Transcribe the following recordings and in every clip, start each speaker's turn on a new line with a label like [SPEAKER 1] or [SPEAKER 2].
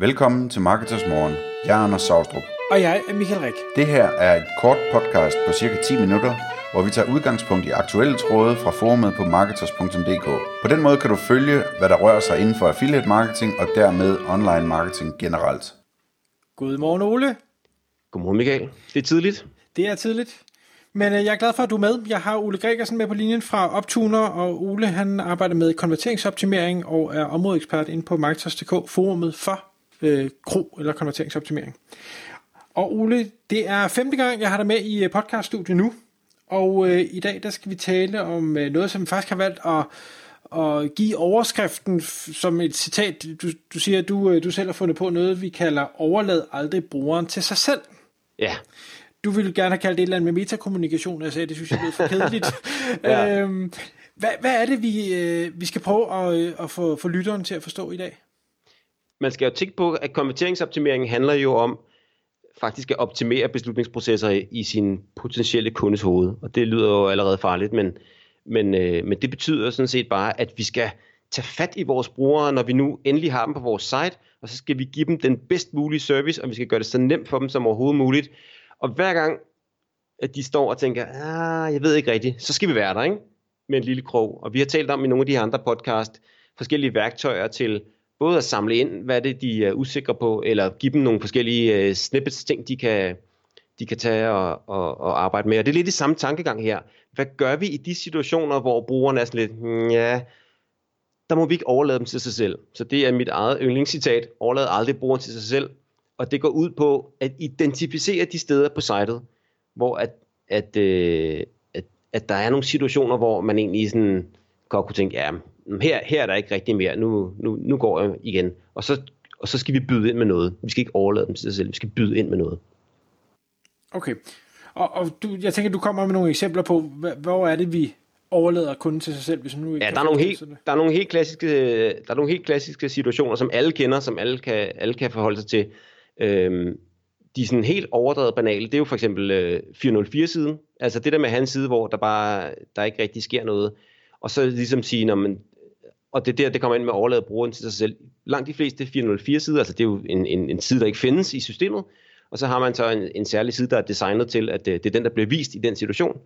[SPEAKER 1] Velkommen til Marketers Morgen. Jeg er Anders Saustrup.
[SPEAKER 2] Og jeg er Michael Rik.
[SPEAKER 1] Det her er et kort podcast på cirka 10 minutter, hvor vi tager udgangspunkt i aktuelle tråde fra forumet på marketers.dk. På den måde kan du følge, hvad der rører sig inden for affiliate marketing og dermed online marketing generelt.
[SPEAKER 2] Godmorgen Ole.
[SPEAKER 3] Godmorgen Michael. Det er tidligt.
[SPEAKER 2] Det er tidligt. Men øh, jeg er glad for, at du er med. Jeg har Ole Gregersen med på linjen fra Optuner, og Ole han arbejder med konverteringsoptimering og er områdeekspert inde på Marketers.dk, forumet for øh, kro eller konverteringsoptimering. Og Ole, det er femte gang, jeg har dig med i øh, podcaststudiet nu, og øh, i dag der skal vi tale om øh, noget, som faktisk har valgt at, at give overskriften som et citat. Du, du siger, at du, øh, du selv har fundet på noget, vi kalder overlad aldrig brugeren til sig selv.
[SPEAKER 3] Ja.
[SPEAKER 2] Du ville gerne have kaldt det et eller andet med metakommunikation, og jeg sagde, det synes jeg er for kedeligt.
[SPEAKER 3] Ja.
[SPEAKER 2] øhm, hvad, hvad er det, vi, øh, vi skal prøve at, øh, at få, få lytteren til at forstå i dag?
[SPEAKER 3] Man skal jo tænke på, at konverteringsoptimering handler jo om faktisk at optimere beslutningsprocesser i sin potentielle kundes hoved. Og det lyder jo allerede farligt, men, men, øh, men det betyder sådan set bare, at vi skal tage fat i vores brugere, når vi nu endelig har dem på vores site, og så skal vi give dem den bedst mulige service, og vi skal gøre det så nemt for dem som overhovedet muligt. Og hver gang, at de står og tænker, ah, jeg ved ikke rigtigt, så skal vi være der, ikke? Med en lille krog. Og vi har talt om i nogle af de andre podcast, forskellige værktøjer til både at samle ind, hvad det de er usikre på, eller give dem nogle forskellige øh, snippets ting, de kan, de kan tage og, og, og arbejde med. Og det er lidt i samme tankegang her. Hvad gør vi i de situationer, hvor brugeren er sådan lidt, ja, der må vi ikke overlade dem til sig selv. Så det er mit eget yndlingscitat. Overlad aldrig brugeren til sig selv. Og det går ud på at identificere de steder på sitet, hvor at, at, øh, at, at der er nogle situationer, hvor man egentlig sådan godt kunne tænke, ja, her, her er der ikke rigtig mere, nu, nu, nu går jeg igen. Og så, og så skal vi byde ind med noget. Vi skal ikke overlade dem til sig selv, vi skal byde ind med noget.
[SPEAKER 2] Okay. Og, og du, jeg tænker, du kommer med nogle eksempler på, hvor er det, vi overlader kunden til sig selv, hvis nu ikke
[SPEAKER 3] Ja, der er, nogle helt, der er nogle helt klassiske, der er nogle helt klassiske situationer, som alle kender, som alle kan, alle kan forholde sig til. Øhm, de er sådan helt overdrevet banale. Det er jo for eksempel øh, 404-siden. Altså det der med hans side, hvor der bare der ikke rigtig sker noget. Og så ligesom sige, når man, og det er der, det kommer ind med at overlade brugeren til sig selv. Langt de fleste 404-sider, altså det er jo en, en, en side, der ikke findes i systemet. Og så har man så en, en særlig side, der er designet til, at det, det er den, der bliver vist i den situation.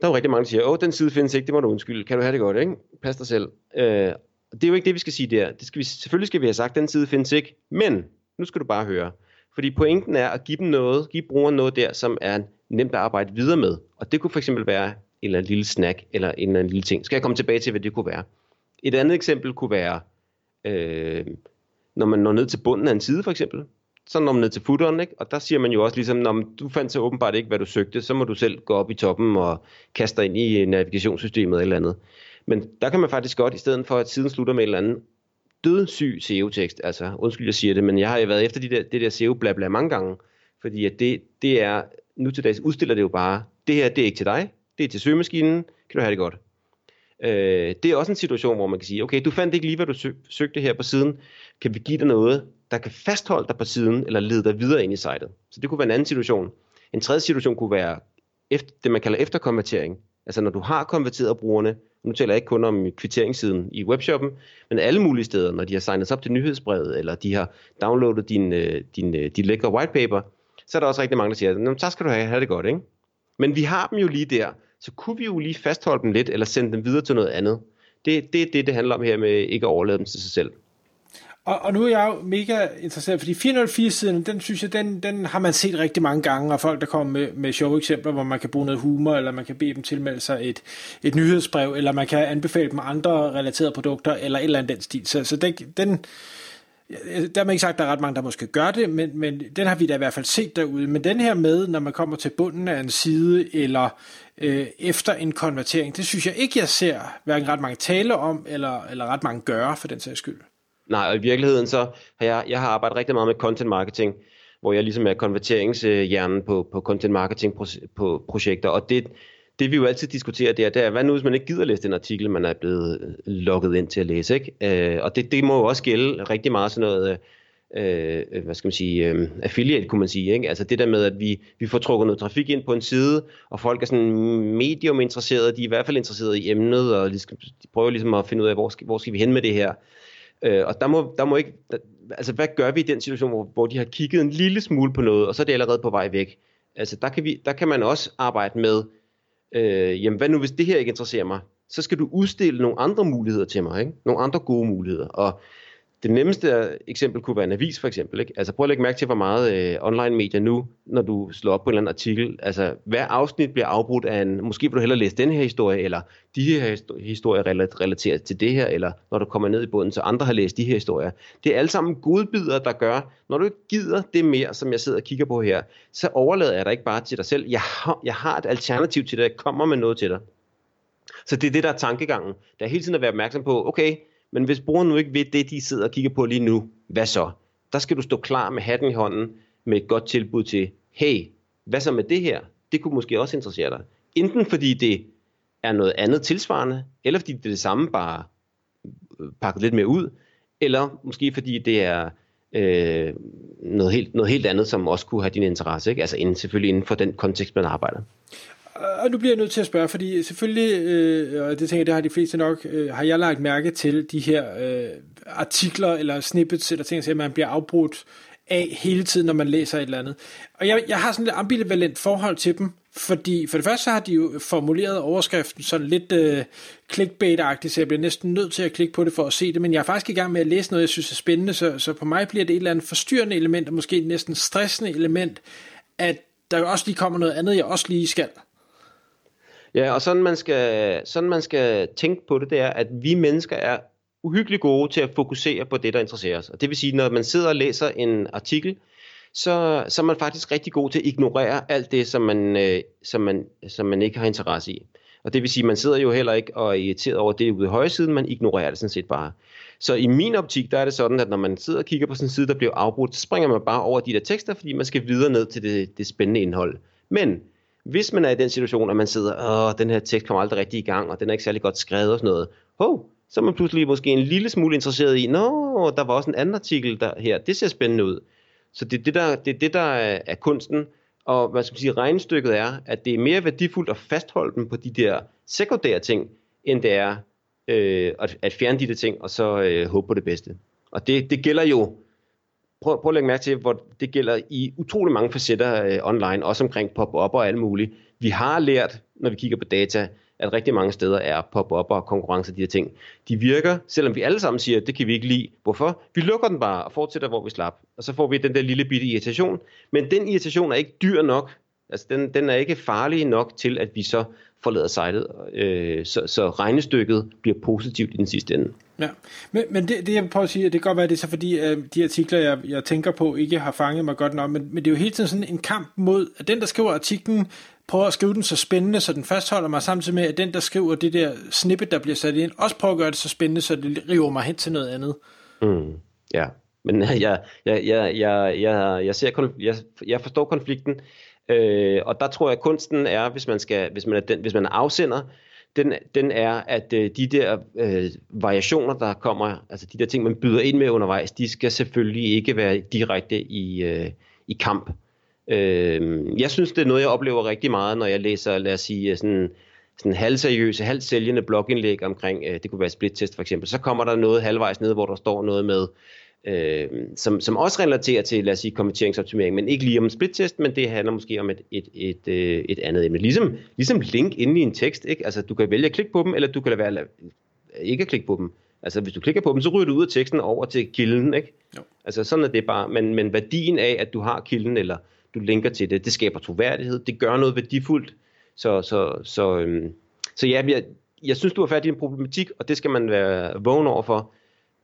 [SPEAKER 3] Der er jo rigtig mange, der siger, åh, den side findes ikke, det må du undskylde. Kan du have det godt, ikke? Pas dig selv. Øh, det er jo ikke det, vi skal sige der. Det skal vi, selvfølgelig skal vi have sagt, den side findes ikke. Men, nu skal du bare høre. Fordi pointen er at give dem noget, give brugeren noget der, som er nemt at arbejde videre med. Og det kunne for eksempel være en eller anden lille snack, eller en eller anden lille ting. Skal jeg komme tilbage til, hvad det kunne være? Et andet eksempel kunne være, øh, når man når ned til bunden af en side for eksempel, så når man ned til footeren, ikke? og der siger man jo også ligesom, når du fandt så åbenbart ikke, hvad du søgte, så må du selv gå op i toppen og kaste dig ind i navigationssystemet eller andet. Men der kan man faktisk godt, i stedet for at siden slutter med et eller andet dødsyg SEO-tekst, altså undskyld, jeg siger det, men jeg har jo været efter de der, det der SEO bla bla mange gange, fordi at det, det er, nu til dags udstiller det jo bare, det her, det er ikke til dig, det er til søgemaskinen, kan du have det godt. Øh, det er også en situation, hvor man kan sige, okay, du fandt ikke lige, hvad du søg, søgte her på siden, kan vi give dig noget, der kan fastholde dig på siden, eller lede dig videre ind i sitet. Så det kunne være en anden situation. En tredje situation kunne være efter, det, man kalder efterkonvertering. Altså når du har konverteret brugerne, nu taler jeg ikke kun om kvitteringssiden i webshoppen, men alle mulige steder, når de har signet sig op til nyhedsbrevet, eller de har downloadet din, øh, din, øh, din lækre whitepaper, så er der også rigtig mange, der siger, Nå, så skal du have, have det godt, ikke? Men vi har dem jo lige der, så kunne vi jo lige fastholde dem lidt, eller sende dem videre til noget andet. Det, det er det, det handler om her med ikke at overlade dem til sig selv.
[SPEAKER 2] Og, og nu er jeg jo mega interesseret, fordi 404-siden, den synes jeg, den, den har man set rigtig mange gange, og folk, der kommer med, med sjove eksempler, hvor man kan bruge noget humor, eller man kan bede dem tilmelde sig et, et nyhedsbrev, eller man kan anbefale dem andre relaterede produkter, eller et eller andet den stil. Så, så den, den, Øh, der er ikke sagt, at der er ret mange, der måske gør det, men, men den har vi da i hvert fald set derude. Men den her med, når man kommer til bunden af en side, eller øh, efter en konvertering, det synes jeg ikke, jeg ser hverken ret mange tale om, eller, eller ret mange gøre, for den sags skyld.
[SPEAKER 3] Nej, og i virkeligheden så har jeg, jeg har arbejdet rigtig meget med content marketing, hvor jeg ligesom er konverteringshjernen på, på content marketing på projekter, og det, det vi jo altid diskuterer der, det er, hvad nu hvis man ikke gider læse den artikel, man er blevet øh, logget ind til at læse, ikke? Øh, og det, det må jo også gælde rigtig meget sådan noget, øh, øh, hvad skal man sige, øh, affiliate kunne man sige, ikke? Altså det der med, at vi, vi får trukket noget trafik ind på en side, og folk er sådan medium interesserede, de er i hvert fald interesserede i emnet, og ligesom, de prøver ligesom at finde ud af, hvor skal, hvor skal vi hen med det her. Øh, og der må, der må ikke, der, altså hvad gør vi i den situation, hvor, hvor de har kigget en lille smule på noget, og så er det allerede på vej væk. Altså der kan, vi, der kan man også arbejde med, øh, jamen hvad nu hvis det her ikke interesserer mig, så skal du udstille nogle andre muligheder til mig, ikke? nogle andre gode muligheder. Og det nemmeste eksempel kunne være en avis for eksempel. Ikke? Altså prøv at lægge mærke til, hvor meget øh, online medier nu, når du slår op på en eller anden artikel, altså hver afsnit bliver afbrudt af en, måske vil du hellere læse den her historie, eller de her historier relateret til det her, eller når du kommer ned i bunden, så andre har læst de her historier. Det er alle sammen godbidder, der gør, når du ikke gider det mere, som jeg sidder og kigger på her, så overlader jeg dig ikke bare til dig selv. Jeg har, jeg har et alternativ til dig, jeg kommer med noget til dig. Så det er det, der er tankegangen. Der er hele tiden at være opmærksom på, okay, men hvis brugeren nu ikke ved det, de sidder og kigger på lige nu, hvad så? Der skal du stå klar med hatten i hånden med et godt tilbud til, hey, hvad så med det her? Det kunne måske også interessere dig. Enten fordi det er noget andet tilsvarende, eller fordi det er det samme, bare øh, pakket lidt mere ud, eller måske fordi det er øh, noget, helt, noget helt andet, som også kunne have din interesse, ikke? altså inden, selvfølgelig inden for den kontekst, man arbejder
[SPEAKER 2] og nu bliver jeg nødt til at spørge, fordi selvfølgelig, øh, og det tænker jeg, det har de fleste nok, øh, har jeg lagt mærke til de her øh, artikler eller snippets eller ting, at man bliver afbrudt af hele tiden, når man læser et eller andet. Og jeg, jeg har sådan et ambivalent forhold til dem, fordi for det første så har de jo formuleret overskriften sådan lidt øh, clickbait-agtigt, så jeg bliver næsten nødt til at klikke på det for at se det, men jeg er faktisk i gang med at læse noget, jeg synes er spændende, så, så på mig bliver det et eller andet forstyrrende element, og måske næsten stressende element, at der jo også lige kommer noget andet, jeg også lige skal.
[SPEAKER 3] Ja, og sådan man, skal, sådan man skal tænke på det, det er, at vi mennesker er uhyggeligt gode til at fokusere på det, der interesserer os. Og det vil sige, når man sidder og læser en artikel, så, så er man faktisk rigtig god til at ignorere alt det, som man, øh, som man, som man ikke har interesse i. Og det vil sige, man sidder jo heller ikke og er irriteret over det ude i højsiden, man ignorerer det sådan set bare. Så i min optik, der er det sådan, at når man sidder og kigger på sådan en side, der bliver afbrudt, så springer man bare over de der tekster, fordi man skal videre ned til det, det spændende indhold. Men hvis man er i den situation, at man sidder, åh, den her tekst kommer aldrig rigtig i gang, og den er ikke særlig godt skrevet og sådan noget, hov, så er man pludselig måske en lille smule interesseret i, nå, der var også en anden artikel der her, det ser spændende ud. Så det er det, der, det er, det, der er, er kunsten, og hvad skal man sige, regnestykket er, at det er mere værdifuldt at fastholde dem på de der sekundære ting, end det er øh, at, at fjerne de der ting, og så øh, håbe på det bedste. Og det, det gælder jo prøv, prøv at lægge mærke til, hvor det gælder i utrolig mange facetter øh, online, også omkring pop-up og alt muligt. Vi har lært, når vi kigger på data, at rigtig mange steder er pop-up og konkurrence de her ting. De virker, selvom vi alle sammen siger, at det kan vi ikke lide. Hvorfor? Vi lukker den bare og fortsætter, hvor vi slap. Og så får vi den der lille bitte irritation. Men den irritation er ikke dyr nok. Altså, den, den er ikke farlig nok til, at vi så forlader sejlet, øh, så, så regnestykket bliver positivt i den sidste ende.
[SPEAKER 2] Ja, men, men det, det jeg prøver at sige, det kan godt være, det er så fordi, at de artikler, jeg, jeg tænker på, ikke har fanget mig godt nok, men, men det er jo hele tiden sådan en kamp mod, at den, der skriver artiklen, prøver at skrive den så spændende, så den fastholder mig, samtidig med, at den, der skriver det der snippet, der bliver sat ind, også prøver at gøre det så spændende, så det river mig hen til noget andet.
[SPEAKER 3] Mm, ja, men jeg, jeg, jeg, jeg, jeg, jeg, ser, jeg, jeg forstår konflikten, Øh, og der tror jeg, at kunsten er, hvis man, skal, hvis man, er, den, hvis man er afsender, den, den er, at øh, de der øh, variationer, der kommer, altså de der ting, man byder ind med undervejs, de skal selvfølgelig ikke være direkte i, øh, i kamp. Øh, jeg synes, det er noget, jeg oplever rigtig meget, når jeg læser, lad os sige, sådan, sådan halvseriøse, halvsælgende blogindlæg omkring, øh, det kunne være split-test for eksempel, så kommer der noget halvvejs ned, hvor der står noget med, øh, som, som også relaterer til, lad os sige, konverteringsoptimering, men ikke lige om en split-test, men det handler måske om et, et, et, et, øh, et andet emne. Ligesom, ligesom link inde i en tekst, ikke? Altså, du kan vælge at klikke på dem, eller du kan lade være at ikke at klikke på dem. Altså, hvis du klikker på dem, så ryger du ud af teksten over til kilden, ikke? Jo. Altså, sådan er det bare. Men, men værdien af, at du har kilden, eller du linker til det, det skaber troværdighed, det gør noget værdifuldt. Så, så, så, øhm, så ja, jeg, jeg synes, du har fat i en problematik, og det skal man være vågen over for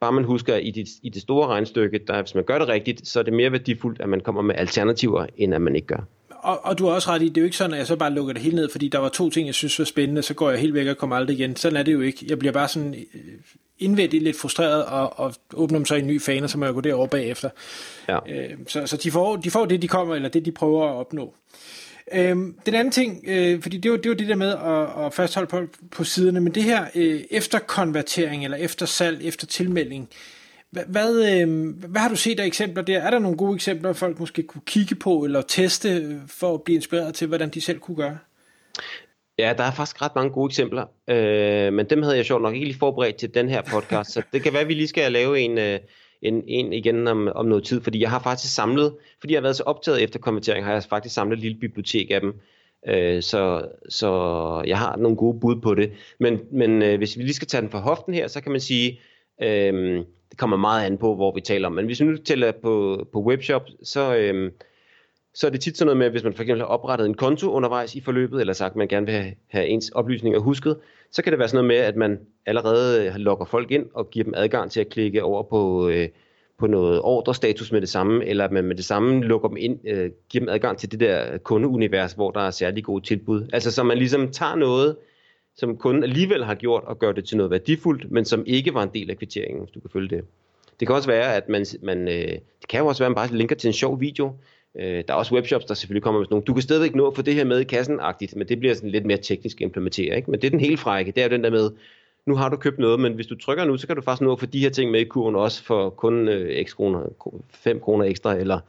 [SPEAKER 3] bare man husker, i det, i det store regnstykke, der, hvis man gør det rigtigt, så er det mere værdifuldt, at man kommer med alternativer, end at man ikke gør.
[SPEAKER 2] Og, og du har også ret i, det er jo ikke sådan, at jeg så bare lukker det hele ned, fordi der var to ting, jeg synes var spændende, så går jeg helt væk og kommer aldrig igen. Sådan er det jo ikke. Jeg bliver bare sådan øh, indvendigt lidt frustreret og, og åbner dem så i en ny fane, så må jeg gå derover bagefter. Ja. Øh, så så de, får, de får det, de kommer, eller det, de prøver at opnå. Øhm, den anden ting, øh, fordi det var, det var det der med at, at fastholde på, på siderne, men det her øh, efter konvertering, eller efter salg, efter tilmelding, hvad, hvad, øh, hvad har du set af eksempler der? Er der nogle gode eksempler, folk måske kunne kigge på eller teste øh, for at blive inspireret til, hvordan de selv kunne gøre?
[SPEAKER 3] Ja, der er faktisk ret mange gode eksempler, øh, men dem havde jeg sjovt nok ikke lige forberedt til den her podcast, så det kan være, at vi lige skal lave en, øh, en, en igen om, om noget tid, fordi jeg har faktisk samlet, fordi jeg har været så optaget efter konvertering, har jeg faktisk samlet et lille bibliotek af dem, øh, så, så jeg har nogle gode bud på det. Men, men øh, hvis vi lige skal tage den fra hoften her, så kan man sige, øh, det kommer meget an på, hvor vi taler om. Men hvis vi nu tæller på, på webshop, så, øh, så er det tit sådan noget med, at hvis man for eksempel har oprettet en konto undervejs i forløbet, eller sagt, at man gerne vil have, ens oplysninger husket, så kan det være sådan noget med, at man allerede logger folk ind og giver dem adgang til at klikke over på, øh, på noget ordrestatus med det samme, eller at man med det samme lukker dem ind, øh, giver dem adgang til det der kundeunivers, hvor der er særlig gode tilbud. Altså så man ligesom tager noget, som kunden alligevel har gjort, og gør det til noget værdifuldt, men som ikke var en del af kvitteringen, hvis du kan følge det. Det kan også være, at man, man øh, det kan jo også være, at man bare linker til en sjov video. Øh, der er også webshops, der selvfølgelig kommer med sådan nogle, du kan stadigvæk nå at få det her med i kassen-agtigt, men det bliver sådan lidt mere teknisk implementeret. Ikke? Men det er den helt frække, det er den der med, nu har du købt noget, men hvis du trykker nu, så kan du faktisk nå at få de her ting med i kurven også for kun øh, x kroner, 5 kroner ekstra, eller,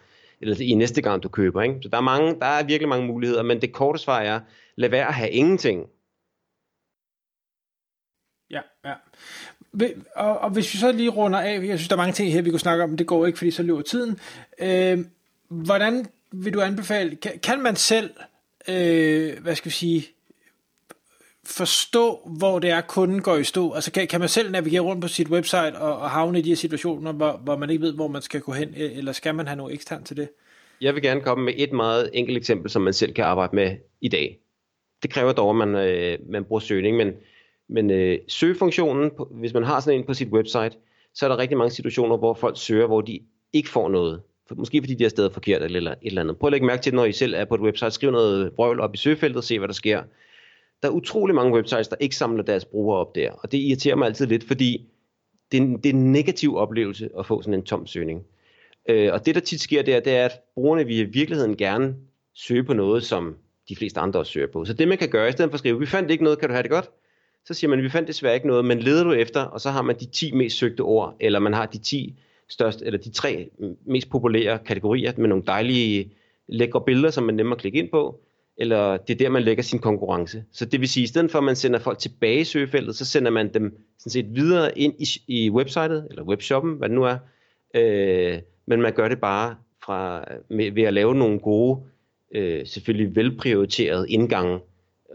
[SPEAKER 3] eller i næste gang du køber. Ikke? Så der er, mange, der er virkelig mange muligheder, men det korte svar er, lad være at have ingenting.
[SPEAKER 2] Ja, ja. Og, og hvis vi så lige runder af, jeg synes, der er mange ting her, vi kunne snakke om, men det går ikke, fordi så løber tiden. Øh, hvordan vil du anbefale, kan, kan man selv, øh, hvad skal vi sige, forstå, hvor det er, kunden går i stå? Altså kan, kan man selv navigere rundt på sit website og, og havne i de her situationer, hvor, hvor man ikke ved, hvor man skal gå hen, øh, eller skal man have noget ekstern til det?
[SPEAKER 3] Jeg vil gerne komme med et meget enkelt eksempel, som man selv kan arbejde med i dag. Det kræver dog, at man, øh, man bruger søgning, men, men øh, søgefunktionen, hvis man har sådan en på sit website, så er der rigtig mange situationer, hvor folk søger, hvor de ikke får noget. Måske fordi de er stadig forkert eller et eller andet. Prøv at lægge mærke til, når I selv er på et website, skriv noget brøvl op i søgefeltet og se, hvad der sker. Der er utrolig mange websites, der ikke samler deres brugere op der, og det irriterer mig altid lidt, fordi det er, en, det er en negativ oplevelse at få sådan en tom søgning. Øh, og det, der tit sker der, det er, at brugerne vil i virkeligheden gerne søge på noget, som de fleste andre også søger på. Så det, man kan gøre, i stedet for at skrive, vi fandt ikke noget, kan du have det godt? Så siger man, vi fandt desværre ikke noget, men leder du efter, og så har man de 10 mest søgte ord, eller man har de 10 største, eller de tre mest populære kategorier med nogle dejlige, lækre billeder, som man nemmere at klikke ind på, eller det er der, man lægger sin konkurrence. Så det vil sige, at i stedet for at man sender folk tilbage i søgefeltet, så sender man dem sådan set videre ind i, i websitet, eller webshoppen, hvad det nu er, øh, men man gør det bare fra, med, ved at lave nogle gode, øh, selvfølgelig velprioriterede indgange,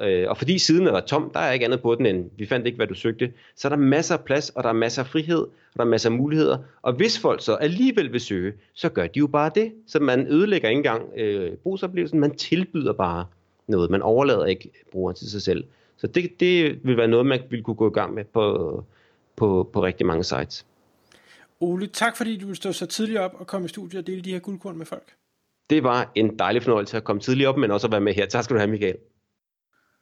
[SPEAKER 3] Øh, og fordi siden er tom, der er ikke andet på den end, vi fandt ikke, hvad du søgte, så er der masser af plads, og der er masser af frihed, og der er masser af muligheder. Og hvis folk så alligevel vil søge, så gør de jo bare det. Så man ødelægger ikke engang øh, brugsoplevelsen, man tilbyder bare noget. Man overlader ikke brugeren til sig selv. Så det, det vil være noget, man vil kunne gå i gang med på, på, på rigtig mange sites.
[SPEAKER 2] Ole, tak fordi du vil stå så tidligt op og komme i studiet og dele de her guldkorn med folk.
[SPEAKER 3] Det var en dejlig fornøjelse at komme tidligt op, men også at være med her. Tak skal du have, Michael.